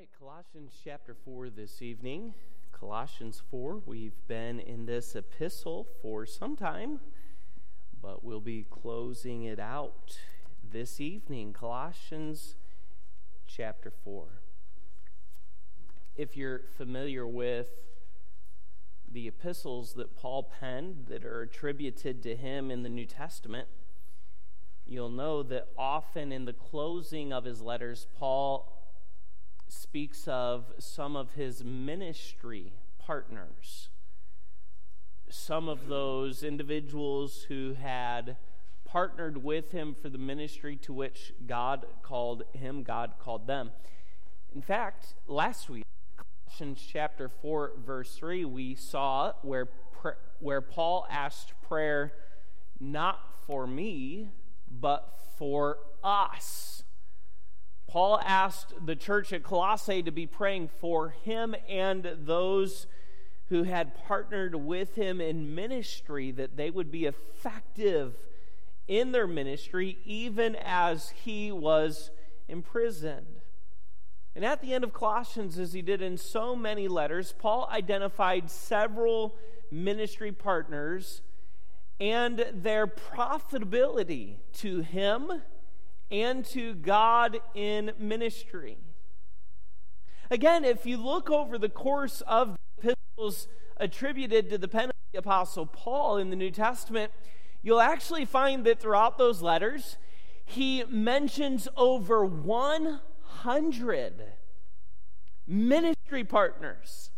right, Colossians chapter 4 this evening. Colossians 4. We've been in this epistle for some time, but we'll be closing it out this evening. Colossians chapter 4. If you're familiar with the epistles that Paul penned that are attributed to him in the New Testament, you'll know that often in the closing of his letters, Paul speaks of some of his ministry partners, some of those individuals who had partnered with him for the ministry to which God called him, God called them. In fact, last week, Colossians chapter 4, verse 3, we saw where, where Paul asked prayer not for me, but for us. Paul asked the church at Colossae to be praying for him and those who had partnered with him in ministry that they would be effective in their ministry even as he was imprisoned. And at the end of Colossians, as he did in so many letters, Paul identified several ministry partners and their profitability to him and to God in ministry. Again, if you look over the course of the epistles attributed to the pen of the Apostle Paul in the New Testament, you'll actually find that throughout those letters, he mentions over 100 ministry partners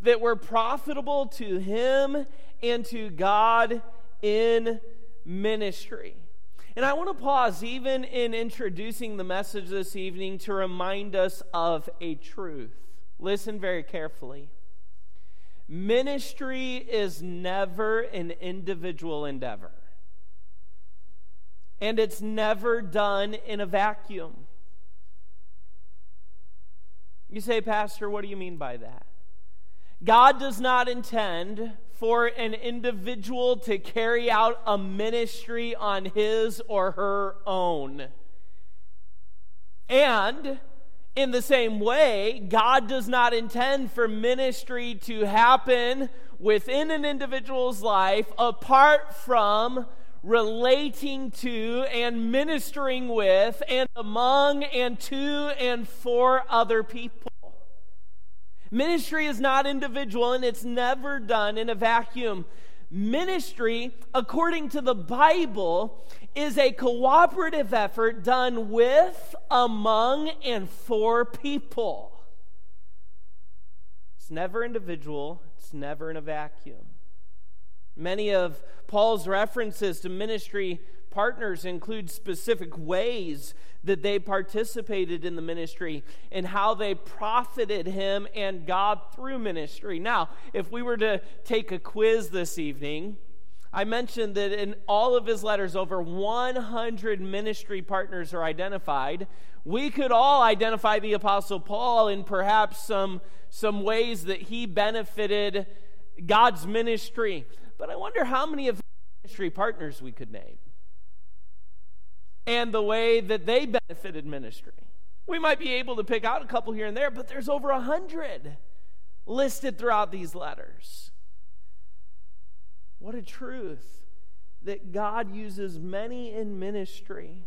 that were profitable to him and to God in ministry. And I want to pause, even in introducing the message this evening, to remind us of a truth. Listen very carefully. Ministry is never an individual endeavor, and it's never done in a vacuum. You say, Pastor, what do you mean by that? God does not intend for an individual to carry out a ministry on his or her own. And in the same way, God does not intend for ministry to happen within an individual's life apart from relating to and ministering with and among and to and for other people. Ministry is not individual and it's never done in a vacuum. Ministry, according to the Bible, is a cooperative effort done with, among, and for people. It's never individual, it's never in a vacuum. Many of Paul's references to ministry partners include specific ways that they participated in the ministry and how they profited him and God through ministry. Now, if we were to take a quiz this evening, I mentioned that in all of his letters, over 100 ministry partners are identified. We could all identify the Apostle Paul in perhaps some, some ways that he benefited God's ministry. But I wonder how many of ministry partners we could name and the way that they benefited ministry. We might be able to pick out a couple here and there, but there's over a hundred listed throughout these letters. What a truth that God uses many in ministry.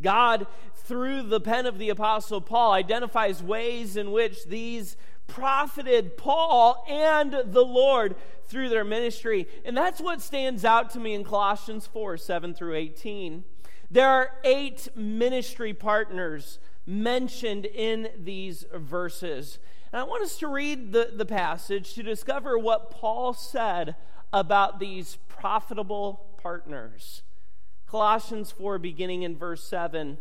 God, through the pen of the Apostle Paul, identifies ways in which these profited Paul and the Lord through their ministry. And that's what stands out to me in Colossians 4 7 through 18. There are eight ministry partners mentioned in these verses. And I want us to read the, the passage to discover what Paul said about these profitable partners. Colossians 4, beginning in verse 7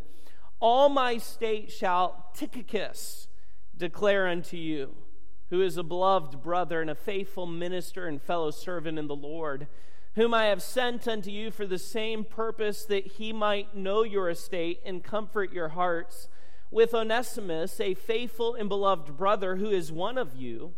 All my state shall Tychicus declare unto you, who is a beloved brother and a faithful minister and fellow servant in the Lord, whom I have sent unto you for the same purpose that he might know your estate and comfort your hearts, with Onesimus, a faithful and beloved brother who is one of you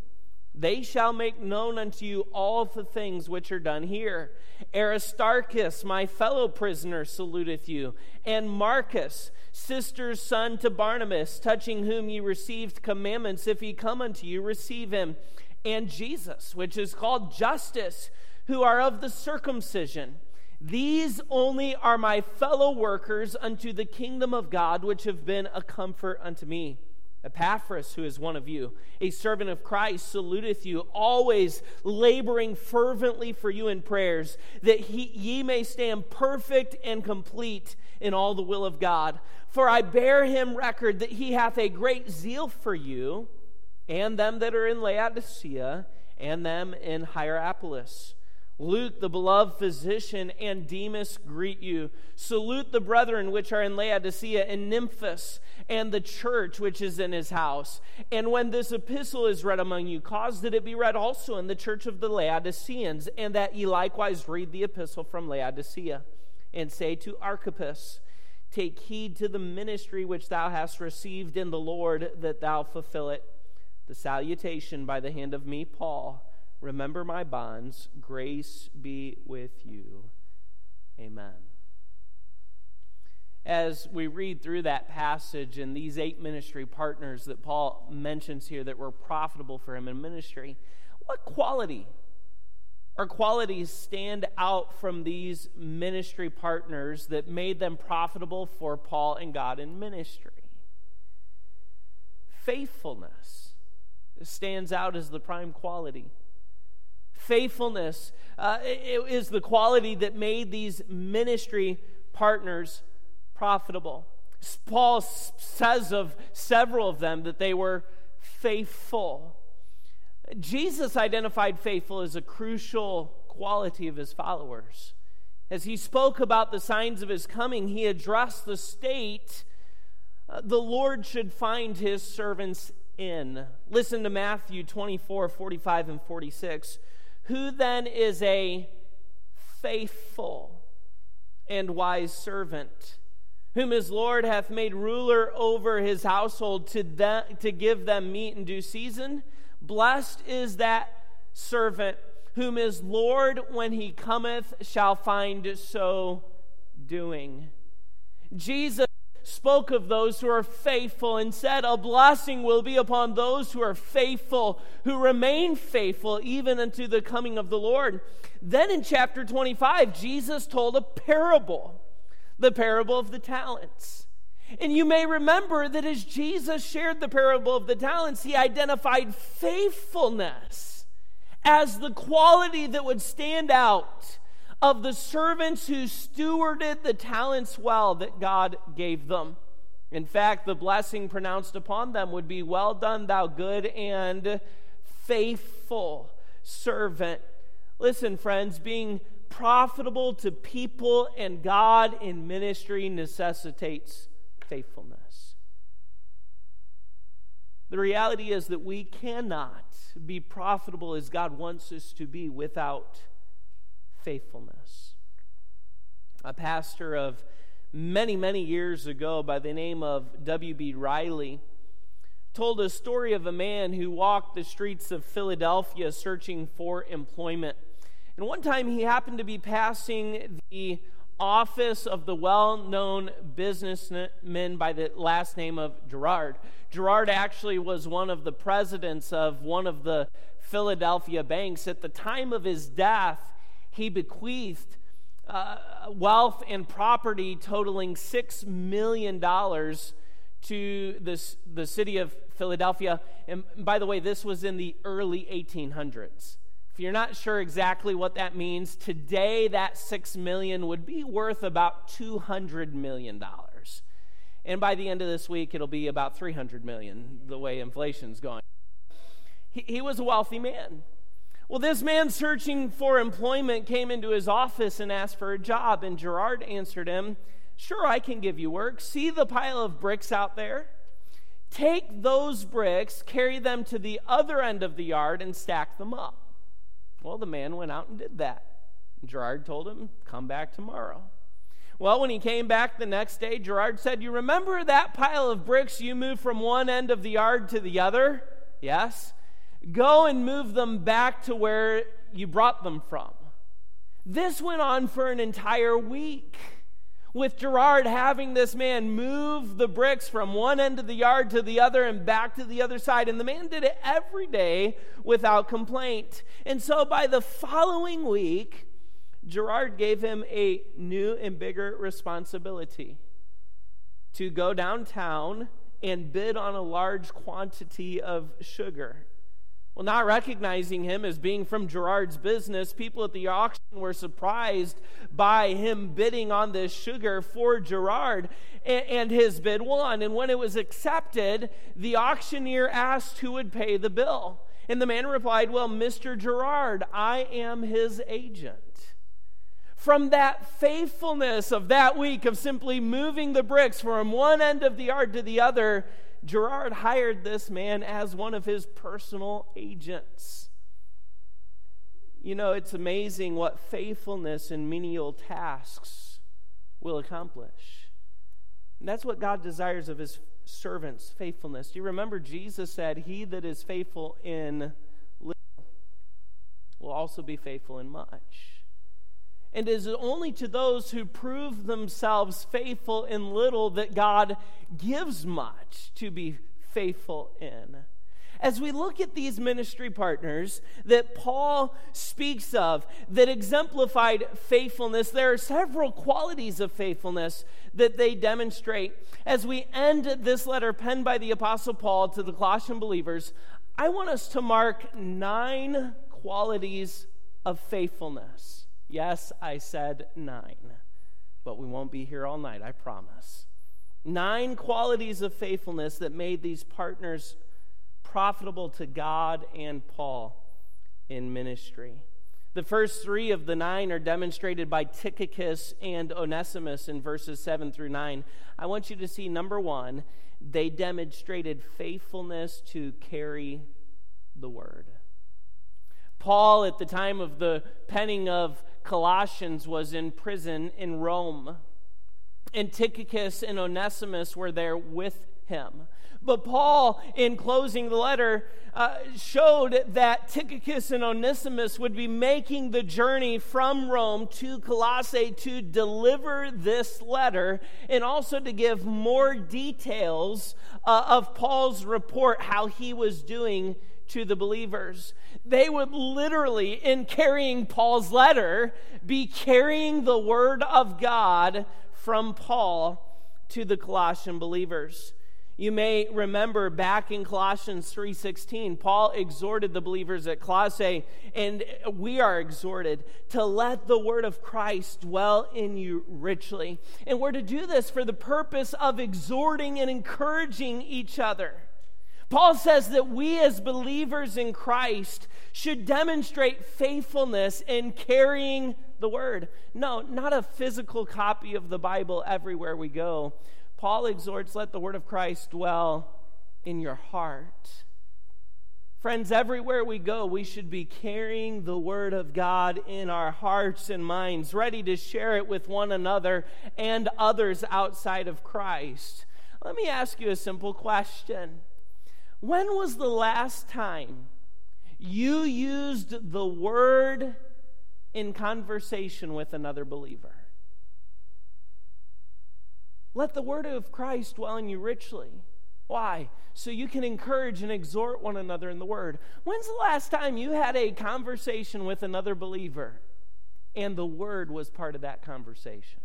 They shall make known unto you all the things which are done here. Aristarchus, my fellow prisoner, saluteth you, and Marcus, sister's son to Barnabas, touching whom ye received commandments. If he come unto you, receive him. And Jesus, which is called Justus, who are of the circumcision. These only are my fellow workers unto the kingdom of God, which have been a comfort unto me. Epaphras, who is one of you, a servant of Christ, saluteth you, always laboring fervently for you in prayers, that he, ye may stand perfect and complete in all the will of God. For I bear him record that he hath a great zeal for you, and them that are in Laodicea, and them in Hierapolis. Luke, the beloved physician, and Demas greet you. Salute the brethren which are in Laodicea and Nymphas and the church which is in his house. And when this epistle is read among you, cause that it be read also in the church of the Laodiceans, and that ye likewise read the epistle from Laodicea. And say to Archippus, Take heed to the ministry which thou hast received in the Lord, that thou fulfill it. The salutation by the hand of me, Paul. Remember my bonds. Grace be with you. Amen as we read through that passage and these eight ministry partners that Paul mentions here that were profitable for him in ministry, what quality or qualities stand out from these ministry partners that made them profitable for Paul and God in ministry? Faithfulness stands out as the prime quality. Faithfulness uh, is the quality that made these ministry partners profitable. Paul says of several of them that they were faithful. Jesus identified faithful as a crucial quality of his followers. As he spoke about the signs of his coming, he addressed the state uh, the Lord should find his servants in. Listen to Matthew 24, 45, and 46. Who then is a faithful and wise servant? whom his Lord hath made ruler over his household to, to give them meat in due season. Blessed is that servant whom his Lord, when he cometh, shall find so doing. Jesus spoke of those who are faithful and said, A blessing will be upon those who are faithful, who remain faithful even unto the coming of the Lord. Then in chapter 25, Jesus told a parable the parable of the talents. And you may remember that as Jesus shared the parable of the talents, he identified faithfulness as the quality that would stand out of the servants who stewarded the talents well that God gave them. In fact, the blessing pronounced upon them would be Well done, thou good and faithful servant. Listen, friends, being profitable to people and God in ministry necessitates faithfulness. The reality is that we cannot be profitable as God wants us to be without faithfulness. A pastor of many, many years ago by the name of W.B. Riley told a story of a man who walked the streets of Philadelphia searching for employment. And one time he happened to be passing the office of the well known businessman by the last name of Girard. Girard actually was one of the presidents of one of the Philadelphia banks. At the time of his death, he bequeathed uh, wealth and property totaling $6 million to this, the city of Philadelphia. And by the way, this was in the early 1800s. If you're not sure exactly what that means, today that 6 million would be worth about 200 million dollars. And by the end of this week it'll be about 300 million the way inflation's going. He, he was a wealthy man. Well, this man searching for employment came into his office and asked for a job, and Girard answered him, Sure, I can give you work. See the pile of bricks out there? Take those bricks, carry them to the other end of the yard, and stack them up. Well, the man went out and did that. Girard told him, Come back tomorrow. Well, when he came back the next day, Girard said, You remember that pile of bricks you moved from one end of the yard to the other? Yes. Go and move them back to where you brought them from. This went on for an entire week with Girard having this man move the bricks from one end of the yard to the other and back to the other side. And the man did it every day without complaint. And so by the following week, Girard gave him a new and bigger responsibility to go downtown and bid on a large quantity of sugar. Well, not recognizing him as being from Girard's business, people at the auction were surprised by him bidding on this sugar for Girard, and, his bid won. And when it was accepted, the auctioneer asked who would pay the bill. And the man replied, Well, Mr. Girard, I am his agent. From that faithfulness of that week of simply moving the bricks from one end of the yard to the other, Girard hired this man as one of his personal agents. You know, it's amazing what faithfulness in menial tasks will accomplish. And that's what God desires of his servants faithfulness. Do you remember Jesus said, He that is faithful in little will also be faithful in much and it is only to those who prove themselves faithful in little that God gives much to be faithful in. As we look at these ministry partners that Paul speaks of that exemplified faithfulness, there are several qualities of faithfulness that they demonstrate. As we end this letter penned by the Apostle Paul to the Colossian believers, I want us to mark nine qualities of faithfulness. Yes, I said nine, but we won't be here all night, I promise. Nine qualities of faithfulness that made these partners profitable to God and Paul in ministry. The first three of the nine are demonstrated by Tychicus and Onesimus in verses 7 through 9. I want you to see number one, they demonstrated faithfulness to carry the word. Paul, at the time of the penning of Colossians was in prison in Rome. And Tychicus and Onesimus were there with him. But Paul, in closing the letter, uh, showed that Tychicus and Onesimus would be making the journey from Rome to Colossae to deliver this letter and also to give more details uh, of Paul's report, how he was doing to the believers. They would literally, in carrying Paul's letter, be carrying the word of God from Paul to the Colossian believers. You may remember back in Colossians 3:16, Paul exhorted the believers at Colossae, and we are exhorted to let the word of Christ dwell in you richly. And we're to do this for the purpose of exhorting and encouraging each other. Paul says that we as believers in Christ should demonstrate faithfulness in carrying the word. No, not a physical copy of the Bible everywhere we go. Paul exhorts, let the word of Christ dwell in your heart. Friends, everywhere we go, we should be carrying the Word of God in our hearts and minds, ready to share it with one another and others outside of Christ. Let me ask you a simple question when was the last time you used the word in conversation with another believer? Let the word of Christ dwell in you richly. Why? So you can encourage and exhort one another in the word. When's the last time you had a conversation with another believer and the word was part of that conversation?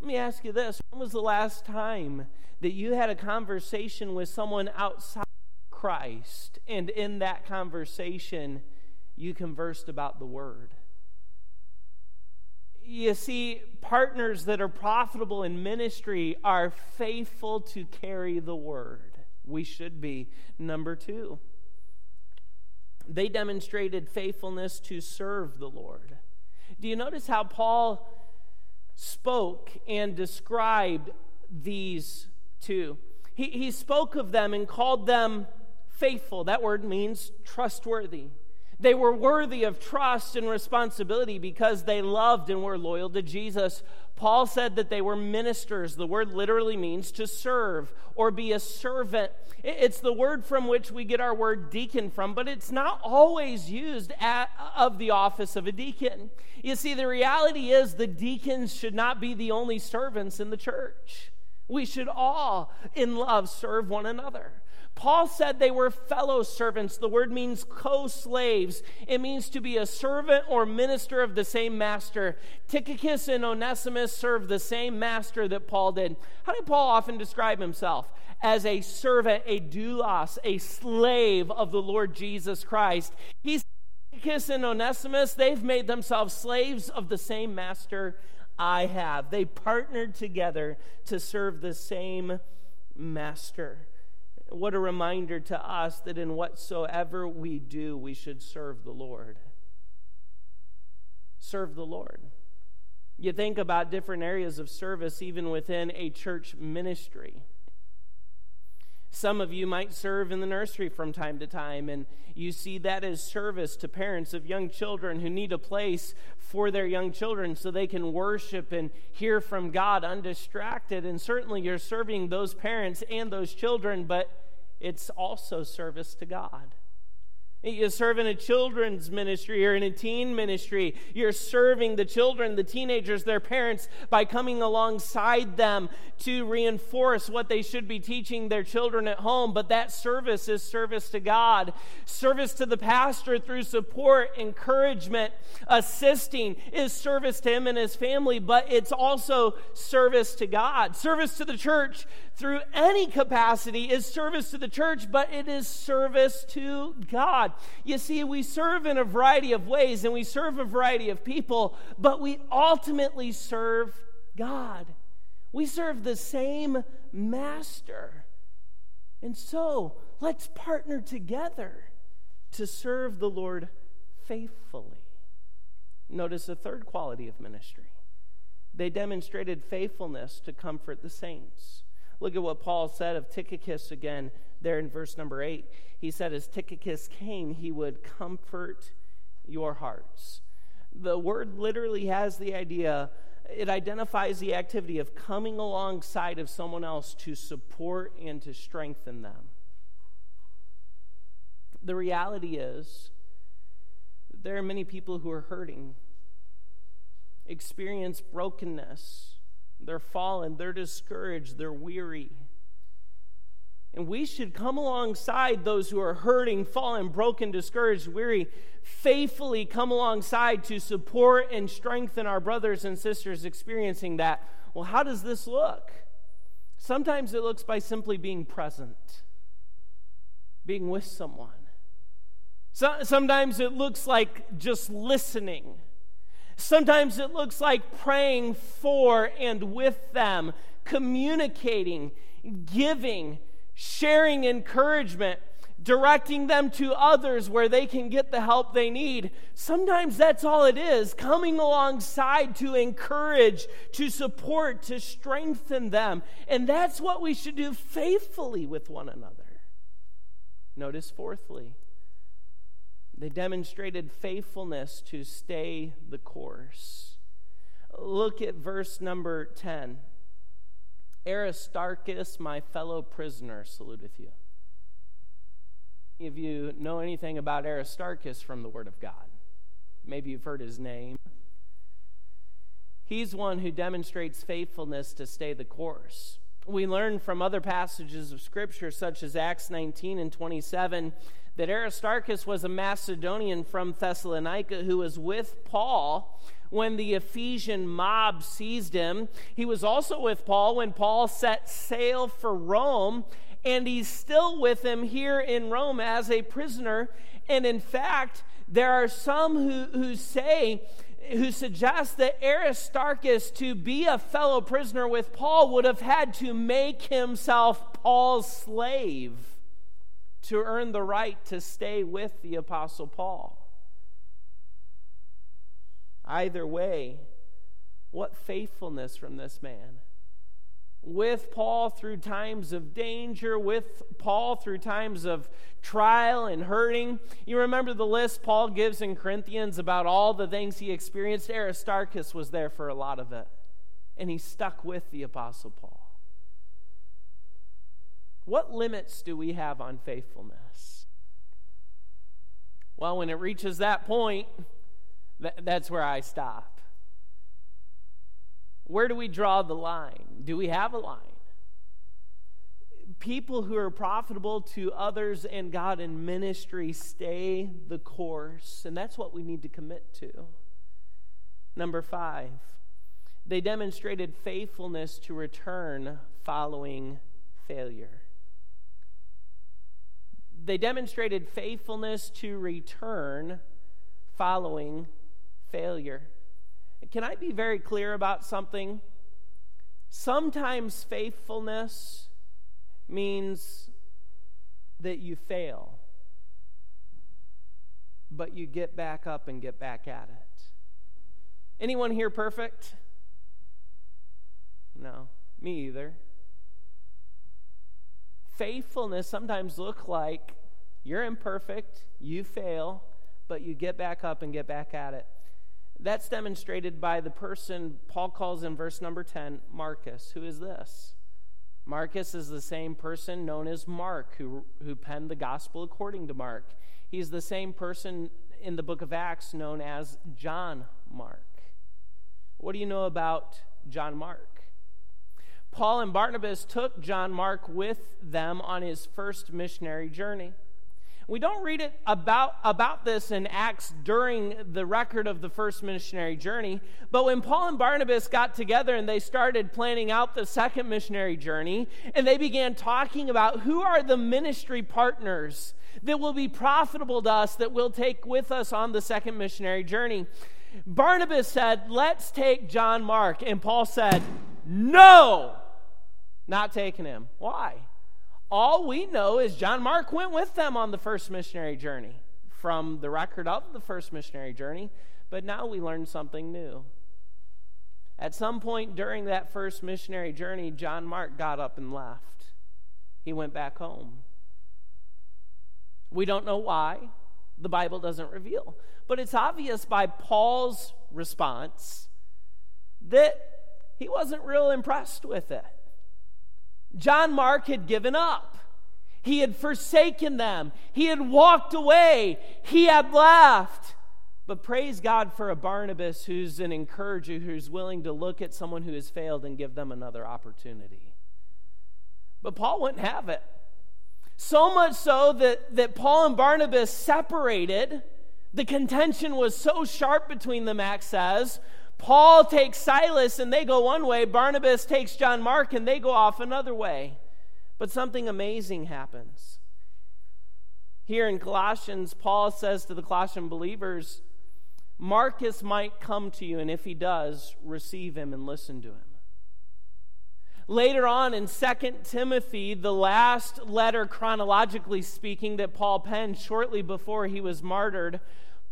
Let me ask you this when was the last time that you had a conversation with someone outside Christ, and in that conversation, you conversed about the Word? You see, partners that are profitable in ministry are faithful to carry the Word. We should be. Number two, they demonstrated faithfulness to serve the Lord. Do you notice how Paul spoke and described these two. He, he spoke of them and called them faithful. That word means trustworthy. They were worthy of trust and responsibility because they loved and were loyal to Jesus. Paul said that they were ministers. The word literally means to serve or be a servant. It's the word from which we get our word deacon from, but it's not always used at, of the office of a deacon. You see, the reality is the deacons should not be the only servants in the church. We should all, in love, serve one another. Paul said they were fellow servants. The word means co slaves. It means to be a servant or minister of the same master. Tychicus and Onesimus served the same master that Paul did. How did Paul often describe himself? As a servant, a doulos, a slave of the Lord Jesus Christ. He's Tychicus and Onesimus, they've made themselves slaves of the same master I have. They partnered together to serve the same master. What a reminder to us that in whatsoever we do, we should serve the Lord. Serve the Lord. You think about different areas of service, even within a church ministry. Some of you might serve in the nursery from time to time, and you see that as service to parents of young children who need a place for their young children so they can worship and hear from God undistracted. And certainly you're serving those parents and those children, but it's also service to God. You serve in a children's ministry or in a teen ministry. You're serving the children, the teenagers, their parents by coming alongside them to reinforce what they should be teaching their children at home. But that service is service to God. Service to the pastor through support, encouragement, assisting is service to him and his family, but it's also service to God. Service to the church through any capacity is service to the church, but it is service to God. You see, we serve in a variety of ways and we serve a variety of people, but we ultimately serve God. We serve the same master. And so, let's partner together to serve the Lord faithfully. Notice the third quality of ministry. They demonstrated faithfulness to comfort the saints. Look at what Paul said of Tychicus again there in verse number 8. He said, As Tychicus came, he would comfort your hearts. The word literally has the idea, it identifies the activity of coming alongside of someone else to support and to strengthen them. The reality is, there are many people who are hurting, experience brokenness they're fallen, they're discouraged, they're weary. And we should come alongside those who are hurting, fallen, broken, discouraged, weary, faithfully come alongside to support and strengthen our brothers and sisters experiencing that. Well, how does this look? Sometimes it looks by simply being present, being with someone. So, sometimes it looks like just listening Sometimes it looks like praying for and with them, communicating, giving, sharing encouragement, directing them to others where they can get the help they need. Sometimes that's all it is coming alongside to encourage, to support, to strengthen them. And that's what we should do faithfully with one another. Notice, fourthly, they demonstrated faithfulness to stay the course. Look at verse number 10. Aristarchus, my fellow prisoner, saluteth you. If you know anything about Aristarchus from the Word of God, maybe you've heard his name. He's one who demonstrates faithfulness to stay the course. We learn from other passages of Scripture, such as Acts 19 and 27, that Aristarchus was a Macedonian from Thessalonica who was with Paul when the Ephesian mob seized him. He was also with Paul when Paul set sail for Rome, and he's still with him here in Rome as a prisoner. And in fact, there are some who, who say, who suggest that Aristarchus, to be a fellow prisoner with Paul, would have had to make himself Paul's slave to earn the right to stay with the Apostle Paul. Either way, what faithfulness from this man. with Paul through times of danger, with Paul through times of trial and hurting. You remember the list Paul gives in Corinthians about all the things he experienced? Aristarchus was there for a lot of it, and he stuck with the Apostle Paul. What limits do we have on faithfulness? Well, when it reaches that point, that's where I stop. Where do we draw the line? Do we have a line? People who are profitable to others and God in ministry stay the course, and that's what we need to commit to. Number five, they demonstrated faithfulness to return following failure. They demonstrated faithfulness to return following failure. Can I be very clear about something? Sometimes faithfulness means that you fail, but you get back up and get back at it. Anyone here perfect? No, me either. Faithfulness sometimes look like you're imperfect, you fail, but you get back up and get back at it. That's demonstrated by the person Paul calls in verse number 10 Marcus. Who is this? Marcus is the same person known as Mark who, who penned the gospel according to Mark. He's the same person in the book of Acts known as John Mark. What do you know about John Mark? Paul and Barnabas took John Mark with them on his first missionary journey. We don't read it about, about this in Acts during the record of the first missionary journey, but when Paul and Barnabas got together and they started planning out the second missionary journey, and they began talking about who are the ministry partners that will be profitable to us that we'll take with us on the second missionary journey. Barnabas said, Let's take John Mark. And Paul said, No, not taking him. Why? all we know is John Mark went with them on the first missionary journey from the record of the first missionary journey, but now we learn something new. At some point during that first missionary journey, John Mark got up and left. He went back home. We don't know why. The Bible doesn't reveal. But it's obvious by Paul's response that he wasn't real impressed with it. John Mark had given up. He had forsaken them. He had walked away. He had left. But praise God for a Barnabas who's an encourager, who's willing to look at someone who has failed and give them another opportunity. But Paul wouldn't have it. So much so that, that Paul and Barnabas separated. The contention was so sharp between them, Acts says, Paul takes Silas and they go one way, Barnabas takes John Mark and they go off another way. But something amazing happens. Here in Colossians, Paul says to the Colossian believers, Marcus might come to you, and if he does, receive him and listen to him. Later on in 2 Timothy, the last letter, chronologically speaking, that Paul penned shortly before he was martyred,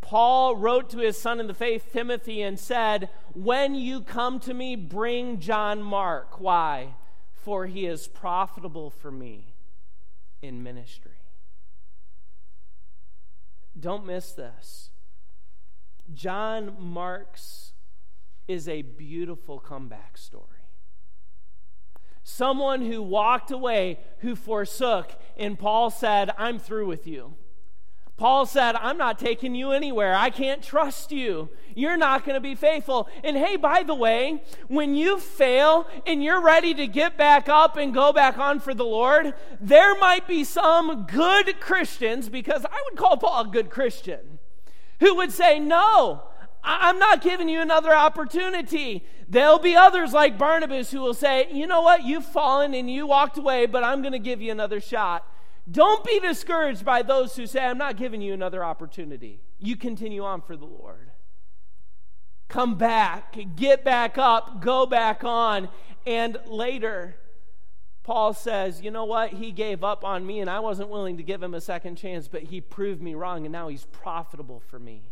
Paul wrote to his son in the faith, Timothy, and said, When you come to me, bring John Mark. Why? For he is profitable for me in ministry. Don't miss this. John Mark's is a beautiful comeback story. Someone who walked away, who forsook, and Paul said, I'm through with you. Paul said, I'm not taking you anywhere. I can't trust you. You're not going to be faithful. And hey, by the way, when you fail and you're ready to get back up and go back on for the Lord, there might be some good Christians, because I would call Paul a good Christian, who would say, No, I'm not giving you another opportunity. There'll be others like Barnabas who will say, You know what? You've fallen and you walked away, but I'm going to give you another shot. Don't be discouraged by those who say, I'm not giving you another opportunity. You continue on for the Lord. Come back, get back up, go back on. And later, Paul says, You know what? He gave up on me, and I wasn't willing to give him a second chance, but he proved me wrong, and now he's profitable for me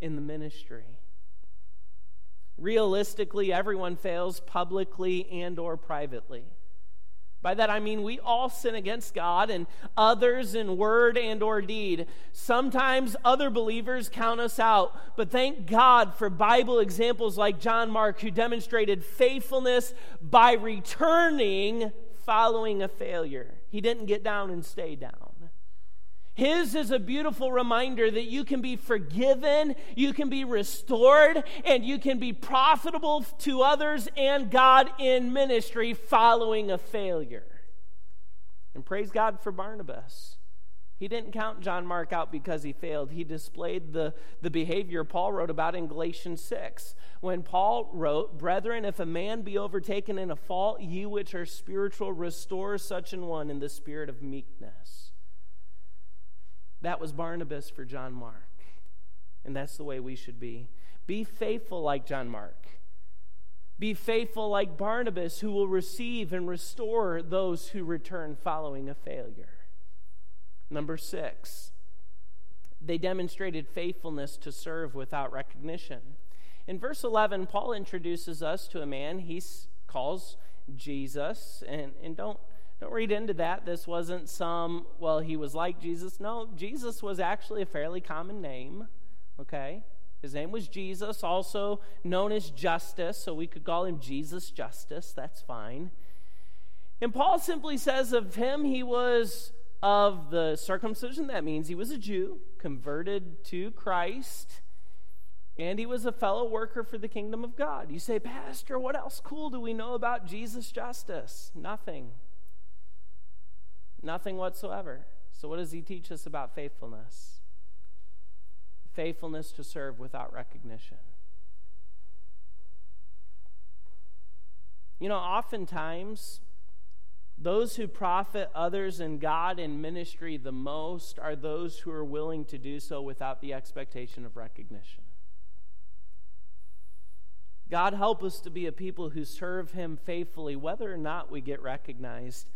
in the ministry. Realistically, everyone fails publicly and or privately. By that I mean we all sin against God and others in word and or deed. Sometimes other believers count us out, but thank God for Bible examples like John Mark who demonstrated faithfulness by returning following a failure. He didn't get down and stay down. His is a beautiful reminder that you can be forgiven, you can be restored, and you can be profitable to others and God in ministry following a failure. And praise God for Barnabas. He didn't count John Mark out because he failed. He displayed the, the behavior Paul wrote about in Galatians 6. When Paul wrote, Brethren, if a man be overtaken in a fault, ye which are spiritual, restore such an one in the spirit of meekness. That was Barnabas for John Mark. And that's the way we should be. Be faithful like John Mark. Be faithful like Barnabas, who will receive and restore those who return following a failure. Number six, they demonstrated faithfulness to serve without recognition. In verse 11, Paul introduces us to a man he calls Jesus. And, and don't don't read into that. This wasn't some, well, he was like Jesus. No, Jesus was actually a fairly common name, okay? His name was Jesus, also known as Justus, so we could call him Jesus Justus. That's fine. And Paul simply says of him, he was of the circumcision. That means he was a Jew, converted to Christ, and he was a fellow worker for the kingdom of God. You say, Pastor, what else cool do we know about Jesus Justus? Nothing. Nothing whatsoever. So, what does he teach us about faithfulness? Faithfulness to serve without recognition. You know, oftentimes, those who profit others and God in ministry the most are those who are willing to do so without the expectation of recognition. God help us to be a people who serve Him faithfully, whether or not we get recognized.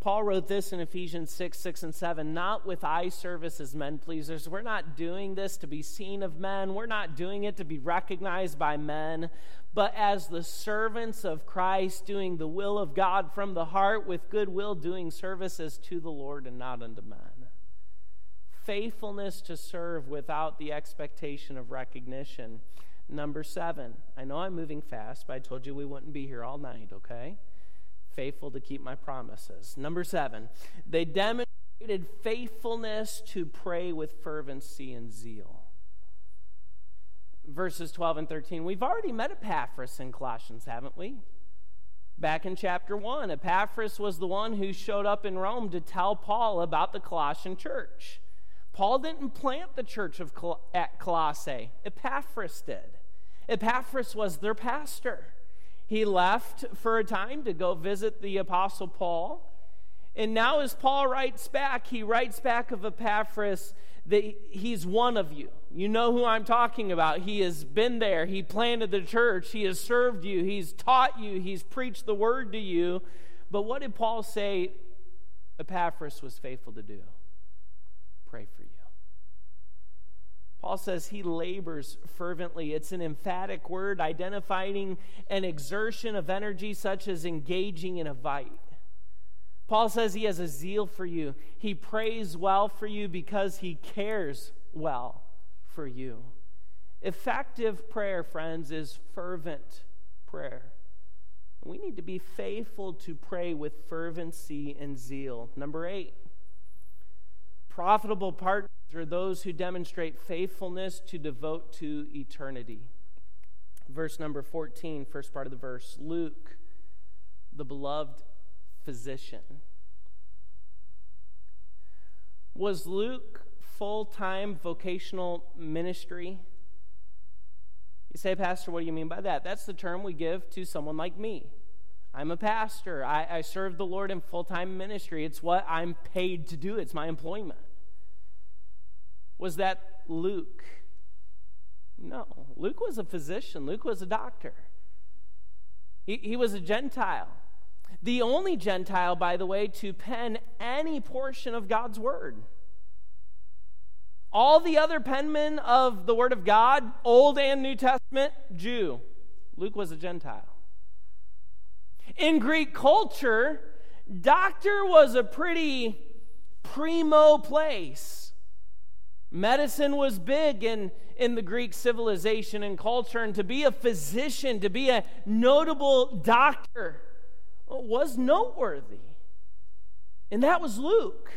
Paul wrote this in Ephesians 6, 6, and 7 not with eye service as men pleasers. We're not doing this to be seen of men, we're not doing it to be recognized by men, but as the servants of Christ, doing the will of God from the heart with goodwill, doing services to the Lord and not unto men. Faithfulness to serve without the expectation of recognition. Number seven. I know I'm moving fast, but I told you we wouldn't be here all night, okay? Faithful to keep my promises. Number seven, they demonstrated faithfulness to pray with fervency and zeal. Verses 12 and 13. We've already met Epaphras in Colossians, haven't we? Back in chapter 1, Epaphras was the one who showed up in Rome to tell Paul about the Colossian church. Paul didn't plant the church of Col- at Colossae, Epaphras did. Epaphras was their pastor. He left for a time to go visit the Apostle Paul. And now, as Paul writes back, he writes back of Epaphras that he's one of you. You know who I'm talking about. He has been there. He planted the church. He has served you. He's taught you. He's preached the word to you. But what did Paul say Epaphras was faithful to do? Pray for you. Paul says he labors fervently. It's an emphatic word identifying an exertion of energy, such as engaging in a fight. Paul says he has a zeal for you. He prays well for you because he cares well for you. Effective prayer, friends, is fervent prayer. We need to be faithful to pray with fervency and zeal. Number eight, profitable partners are those who demonstrate faithfulness to devote to eternity. Verse number 14, first part of the verse Luke, the beloved physician. Was Luke full time vocational ministry? You say, Pastor, what do you mean by that? That's the term we give to someone like me. I'm a pastor. I, I serve the Lord in full time ministry. It's what I'm paid to do, it's my employment. Was that Luke? No. Luke was a physician, Luke was a doctor. He, he was a Gentile. The only Gentile, by the way, to pen any portion of God's Word. All the other penmen of the Word of God, Old and New Testament, Jew. Luke was a Gentile. In Greek culture, doctor was a pretty primo place. Medicine was big in, in the Greek civilization and culture, and to be a physician, to be a notable doctor, uh, was noteworthy. And that was Luke.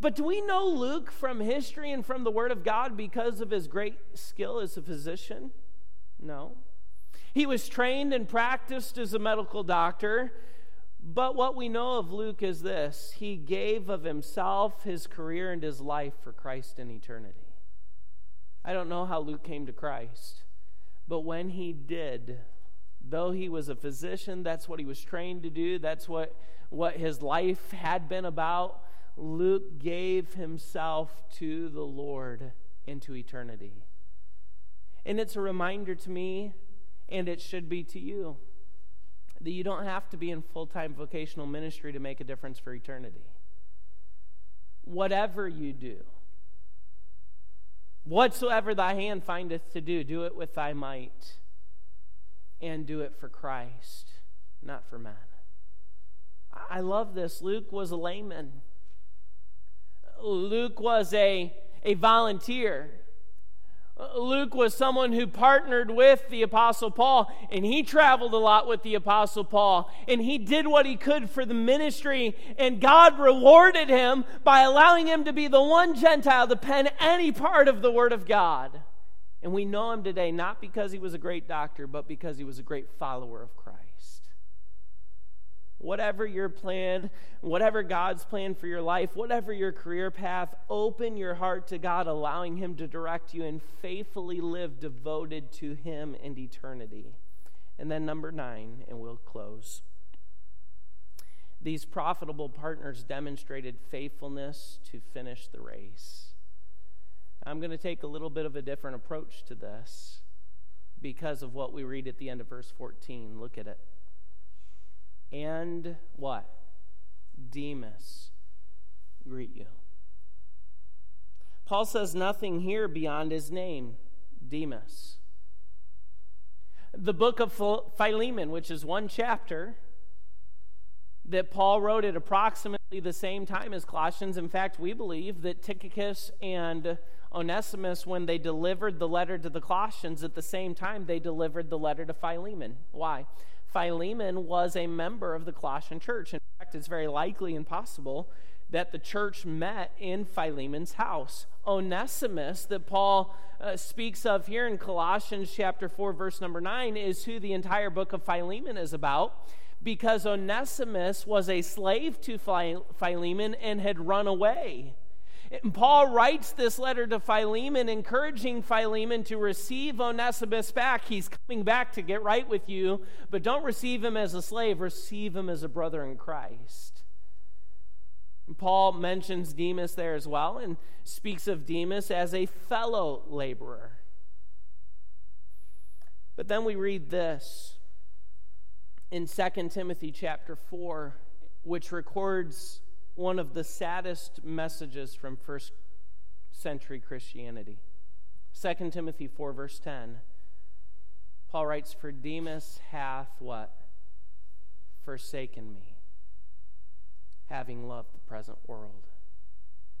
But do we know Luke from history and from the Word of God because of his great skill as a physician? No. He was trained and practiced as a medical doctor. But what we know of Luke is this he gave of himself, his career, and his life for Christ in eternity. I don't know how Luke came to Christ, but when he did, though he was a physician, that's what he was trained to do, that's what, what his life had been about. Luke gave himself to the Lord into eternity. And it's a reminder to me, and it should be to you, that you don't have to be in full time vocational ministry to make a difference for eternity. Whatever you do, whatsoever thy hand findeth to do, do it with thy might, and do it for Christ, not for man. I love this. Luke was a layman. Luke was a, a volunteer. Luke was someone who partnered with the Apostle Paul, and he traveled a lot with the Apostle Paul, and he did what he could for the ministry, and God rewarded him by allowing him to be the one Gentile to pen any part of the Word of God. And we know him today not because he was a great doctor, but because he was a great follower of Christ. Whatever your plan, whatever God's plan for your life, whatever your career path, open your heart to God, allowing Him to direct you and faithfully live devoted to Him and eternity. And then, number nine, and we'll close. These profitable partners demonstrated faithfulness to finish the race. I'm going to take a little bit of a different approach to this because of what we read at the end of verse 14. Look at it and what? Demas greet you. Paul says nothing here beyond his name, Demas. The book of Philemon, which is one chapter that Paul wrote at approximately the same time as Colossians. In fact, we believe that Tychicus and Onesimus, when they delivered the letter to the Colossians, at the same time they delivered the letter to Philemon. Why? Philemon was a member of the Colossian church. In fact, it's very likely and possible that the church met in Philemon's house. Onesimus, that Paul uh, speaks of here in Colossians chapter 4, verse number 9, is who the entire book of Philemon is about because Onesimus was a slave to Philemon and had run away. And Paul writes this letter to Philemon, encouraging Philemon to receive Onesimus back. He's coming back to get right with you, but don't receive him as a slave, receive him as a brother in Christ. Paul mentions Demas there as well and speaks of Demas as a fellow laborer. But then we read this in 2 Timothy chapter 4, which records one of the saddest messages from first century Christianity. 2 Timothy 4, verse 10. Paul writes, For Demas hath what? Forsaken me, having loved the present world,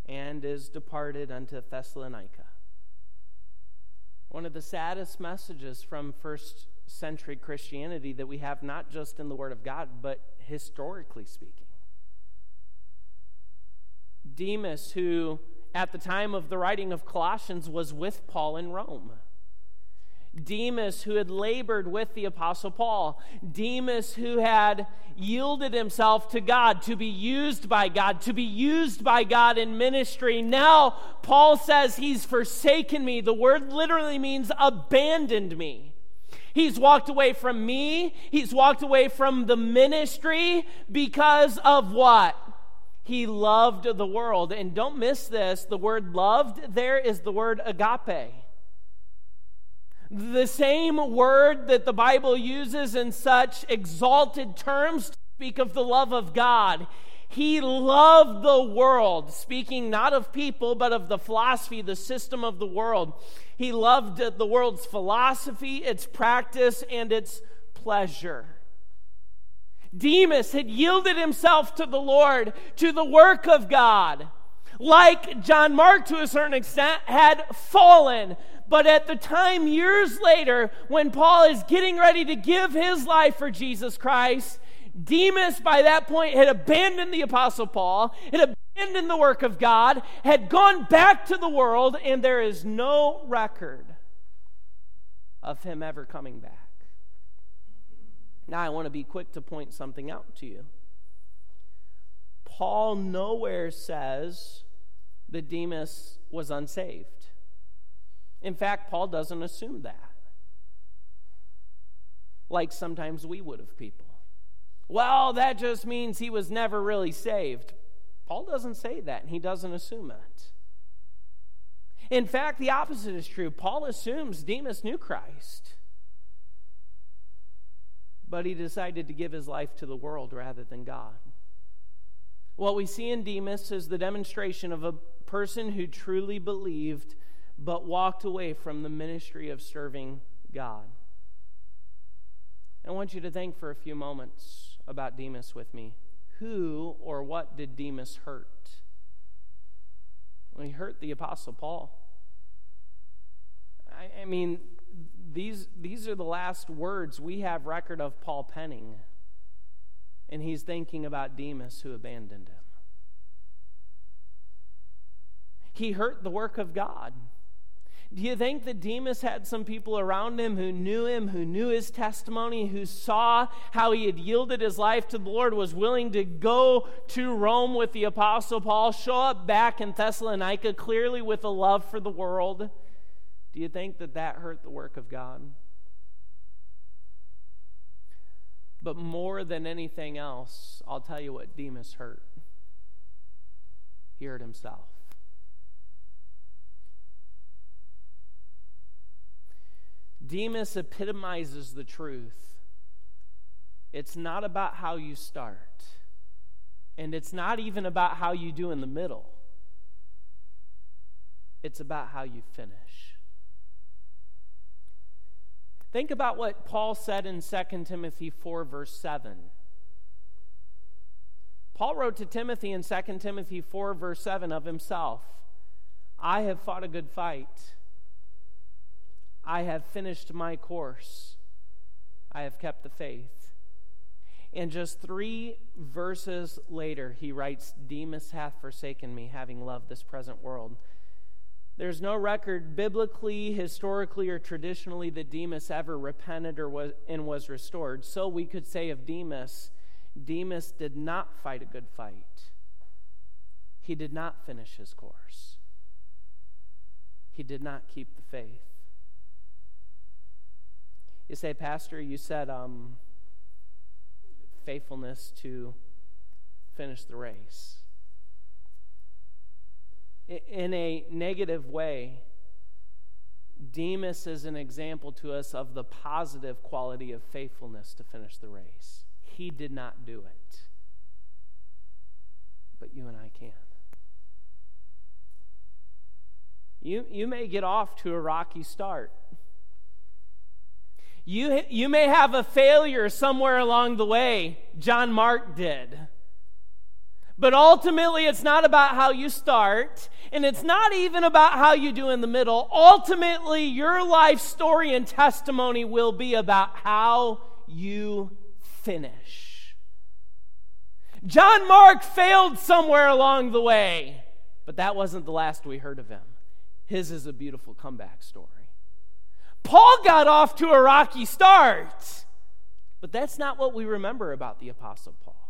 and is departed unto Thessalonica. One of the saddest messages from first century Christianity that we have, not just in the Word of God, but historically speaking. Demas, who at the time of the writing of Colossians was with Paul in Rome. Demas, who had labored with the Apostle Paul. Demas, who had yielded himself to God to be used by God, to be used by God in ministry. Now, Paul says he's forsaken me. The word literally means abandoned me. He's walked away from me. He's walked away from the ministry because of what? He loved the world. And don't miss this the word loved there is the word agape. The same word that the Bible uses in such exalted terms to speak of the love of God. He loved the world, speaking not of people, but of the philosophy, the system of the world. He loved the world's philosophy, its practice, and its pleasure. Demas had yielded himself to the Lord, to the work of God. Like John Mark, to a certain extent, had fallen. But at the time, years later, when Paul is getting ready to give his life for Jesus Christ, Demas, by that point, had abandoned the Apostle Paul, had abandoned the work of God, had gone back to the world, and there is no record of him ever coming back. Now, I want to be quick to point something out to you. Paul nowhere says that Demas was unsaved. In fact, Paul doesn't assume that. Like sometimes we would of people. Well, that just means he was never really saved. Paul doesn't say that, and he doesn't assume it. In fact, the opposite is true. Paul assumes Demas knew Christ, but he decided to give his life to the world rather than God. What we see in Demas is the demonstration of a person who truly believed but walked away from the ministry of serving God. I want you to think for a few moments about Demas with me. Who or what did Demas hurt? Well, he hurt the Apostle Paul. I, I mean, these, these are the last words we have record of Paul penning. And he's thinking about Demas who abandoned him. He hurt the work of God. Do you think that Demas had some people around him who knew him, who knew his testimony, who saw how he had yielded his life to the Lord, was willing to go to Rome with the Apostle Paul, show up back in Thessalonica clearly with a love for the world? Do you think that that hurt the work of God? But more than anything else, I'll tell you what Demas hurt. He hurt himself. Demas epitomizes the truth. It's not about how you start, and it's not even about how you do in the middle. It's about how you finish. Think about what Paul said in 2 Timothy 4, verse 7. Paul wrote to Timothy in 2 Timothy 4, verse 7 of himself I have fought a good fight. I have finished my course. I have kept the faith. And just three verses later, he writes, Demas hath forsaken me, having loved this present world. There's no record biblically, historically, or traditionally that Demas ever repented or was, and was restored. So we could say of Demas, Demas did not fight a good fight. He did not finish his course. He did not keep the faith. You say, Pastor, you said um, faithfulness to finish the race. In a negative way, Demas is an example to us of the positive quality of faithfulness to finish the race. He did not do it, but you and I can. You, you may get off to a rocky start. You, you may have a failure somewhere along the way. John Mark did. But ultimately, it's not about how you start, and it's not even about how you do in the middle. Ultimately, your life story and testimony will be about how you finish. John Mark failed somewhere along the way, but that wasn't the last we heard of him. His is a beautiful comeback story. Paul got off to a rocky start. But that's not what we remember about the Apostle Paul.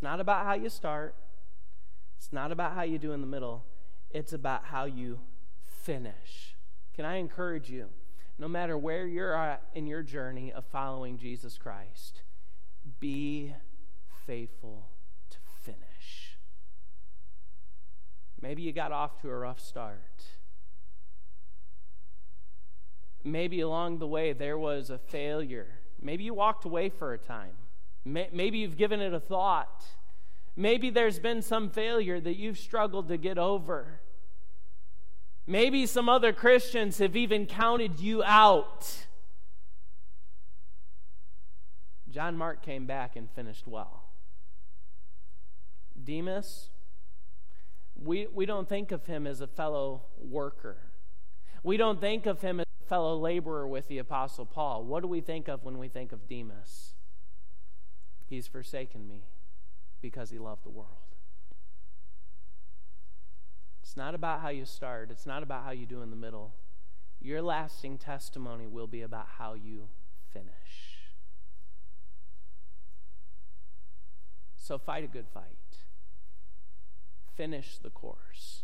It's not about how you start, it's not about how you do in the middle, it's about how you finish. Can I encourage you, no matter where you're at in your journey of following Jesus Christ, be faithful to finish. Maybe you got off to a rough start maybe along the way there was a failure. Maybe you walked away for a time. Maybe you've given it a thought. Maybe there's been some failure that you've struggled to get over. Maybe some other Christians have even counted you out. John Mark came back and finished well. Demas, we, we don't think of him as a fellow worker. We don't think of him as a fellow laborer with the Apostle Paul. What do we think of when we think of Demas? He's forsaken me because he loved the world. It's not about how you start, it's not about how you do in the middle. Your lasting testimony will be about how you finish. So fight a good fight. Finish the course.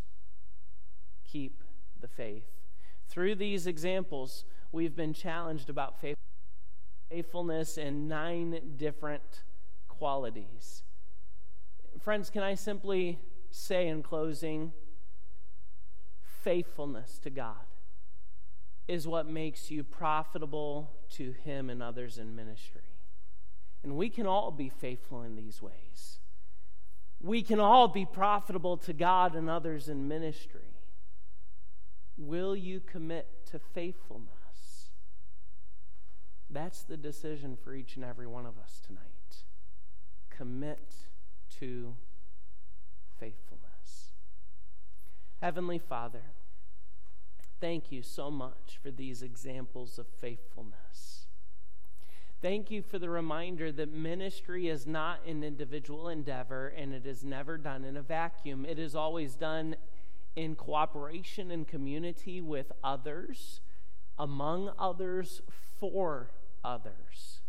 Keep the faith. Through these examples, we've been challenged about faithfulness in nine different qualities. Friends, can I simply say in closing faithfulness to God is what makes you profitable to Him and others in ministry. And we can all be faithful in these ways. We can all be profitable to God and others in ministry. Will you commit to faithfulness? That's the decision for each and every one of us tonight commit to faithfulness. Heavenly Father, thank you so much for these examples of faithfulness. Thank you for the reminder that ministry is not an individual endeavor and it is never done in a vacuum. It is always done in cooperation and community with others, among others, for others.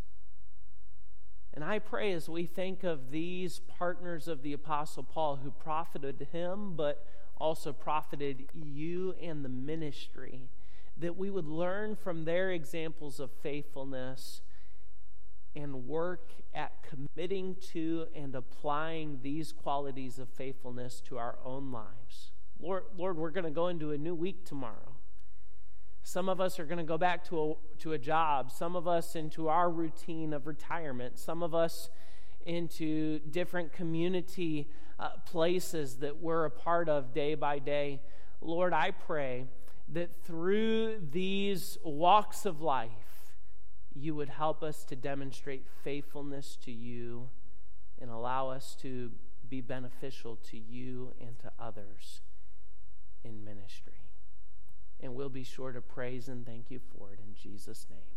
And I pray as we think of these partners of the Apostle Paul who profited him, but also profited you and the ministry, that we would learn from their examples of faithfulness and work at committing to and applying these qualities of faithfulness to our own lives. Lord, Lord we're going to go into a new week tomorrow. Some of us are going to go back to a, to a job. Some of us into our routine of retirement. Some of us into different community uh, places that we're a part of day by day. Lord, I pray that through these walks of life, you would help us to demonstrate faithfulness to you and allow us to be beneficial to you and to others in ministry. And we'll be sure to praise and thank you for it in Jesus' name.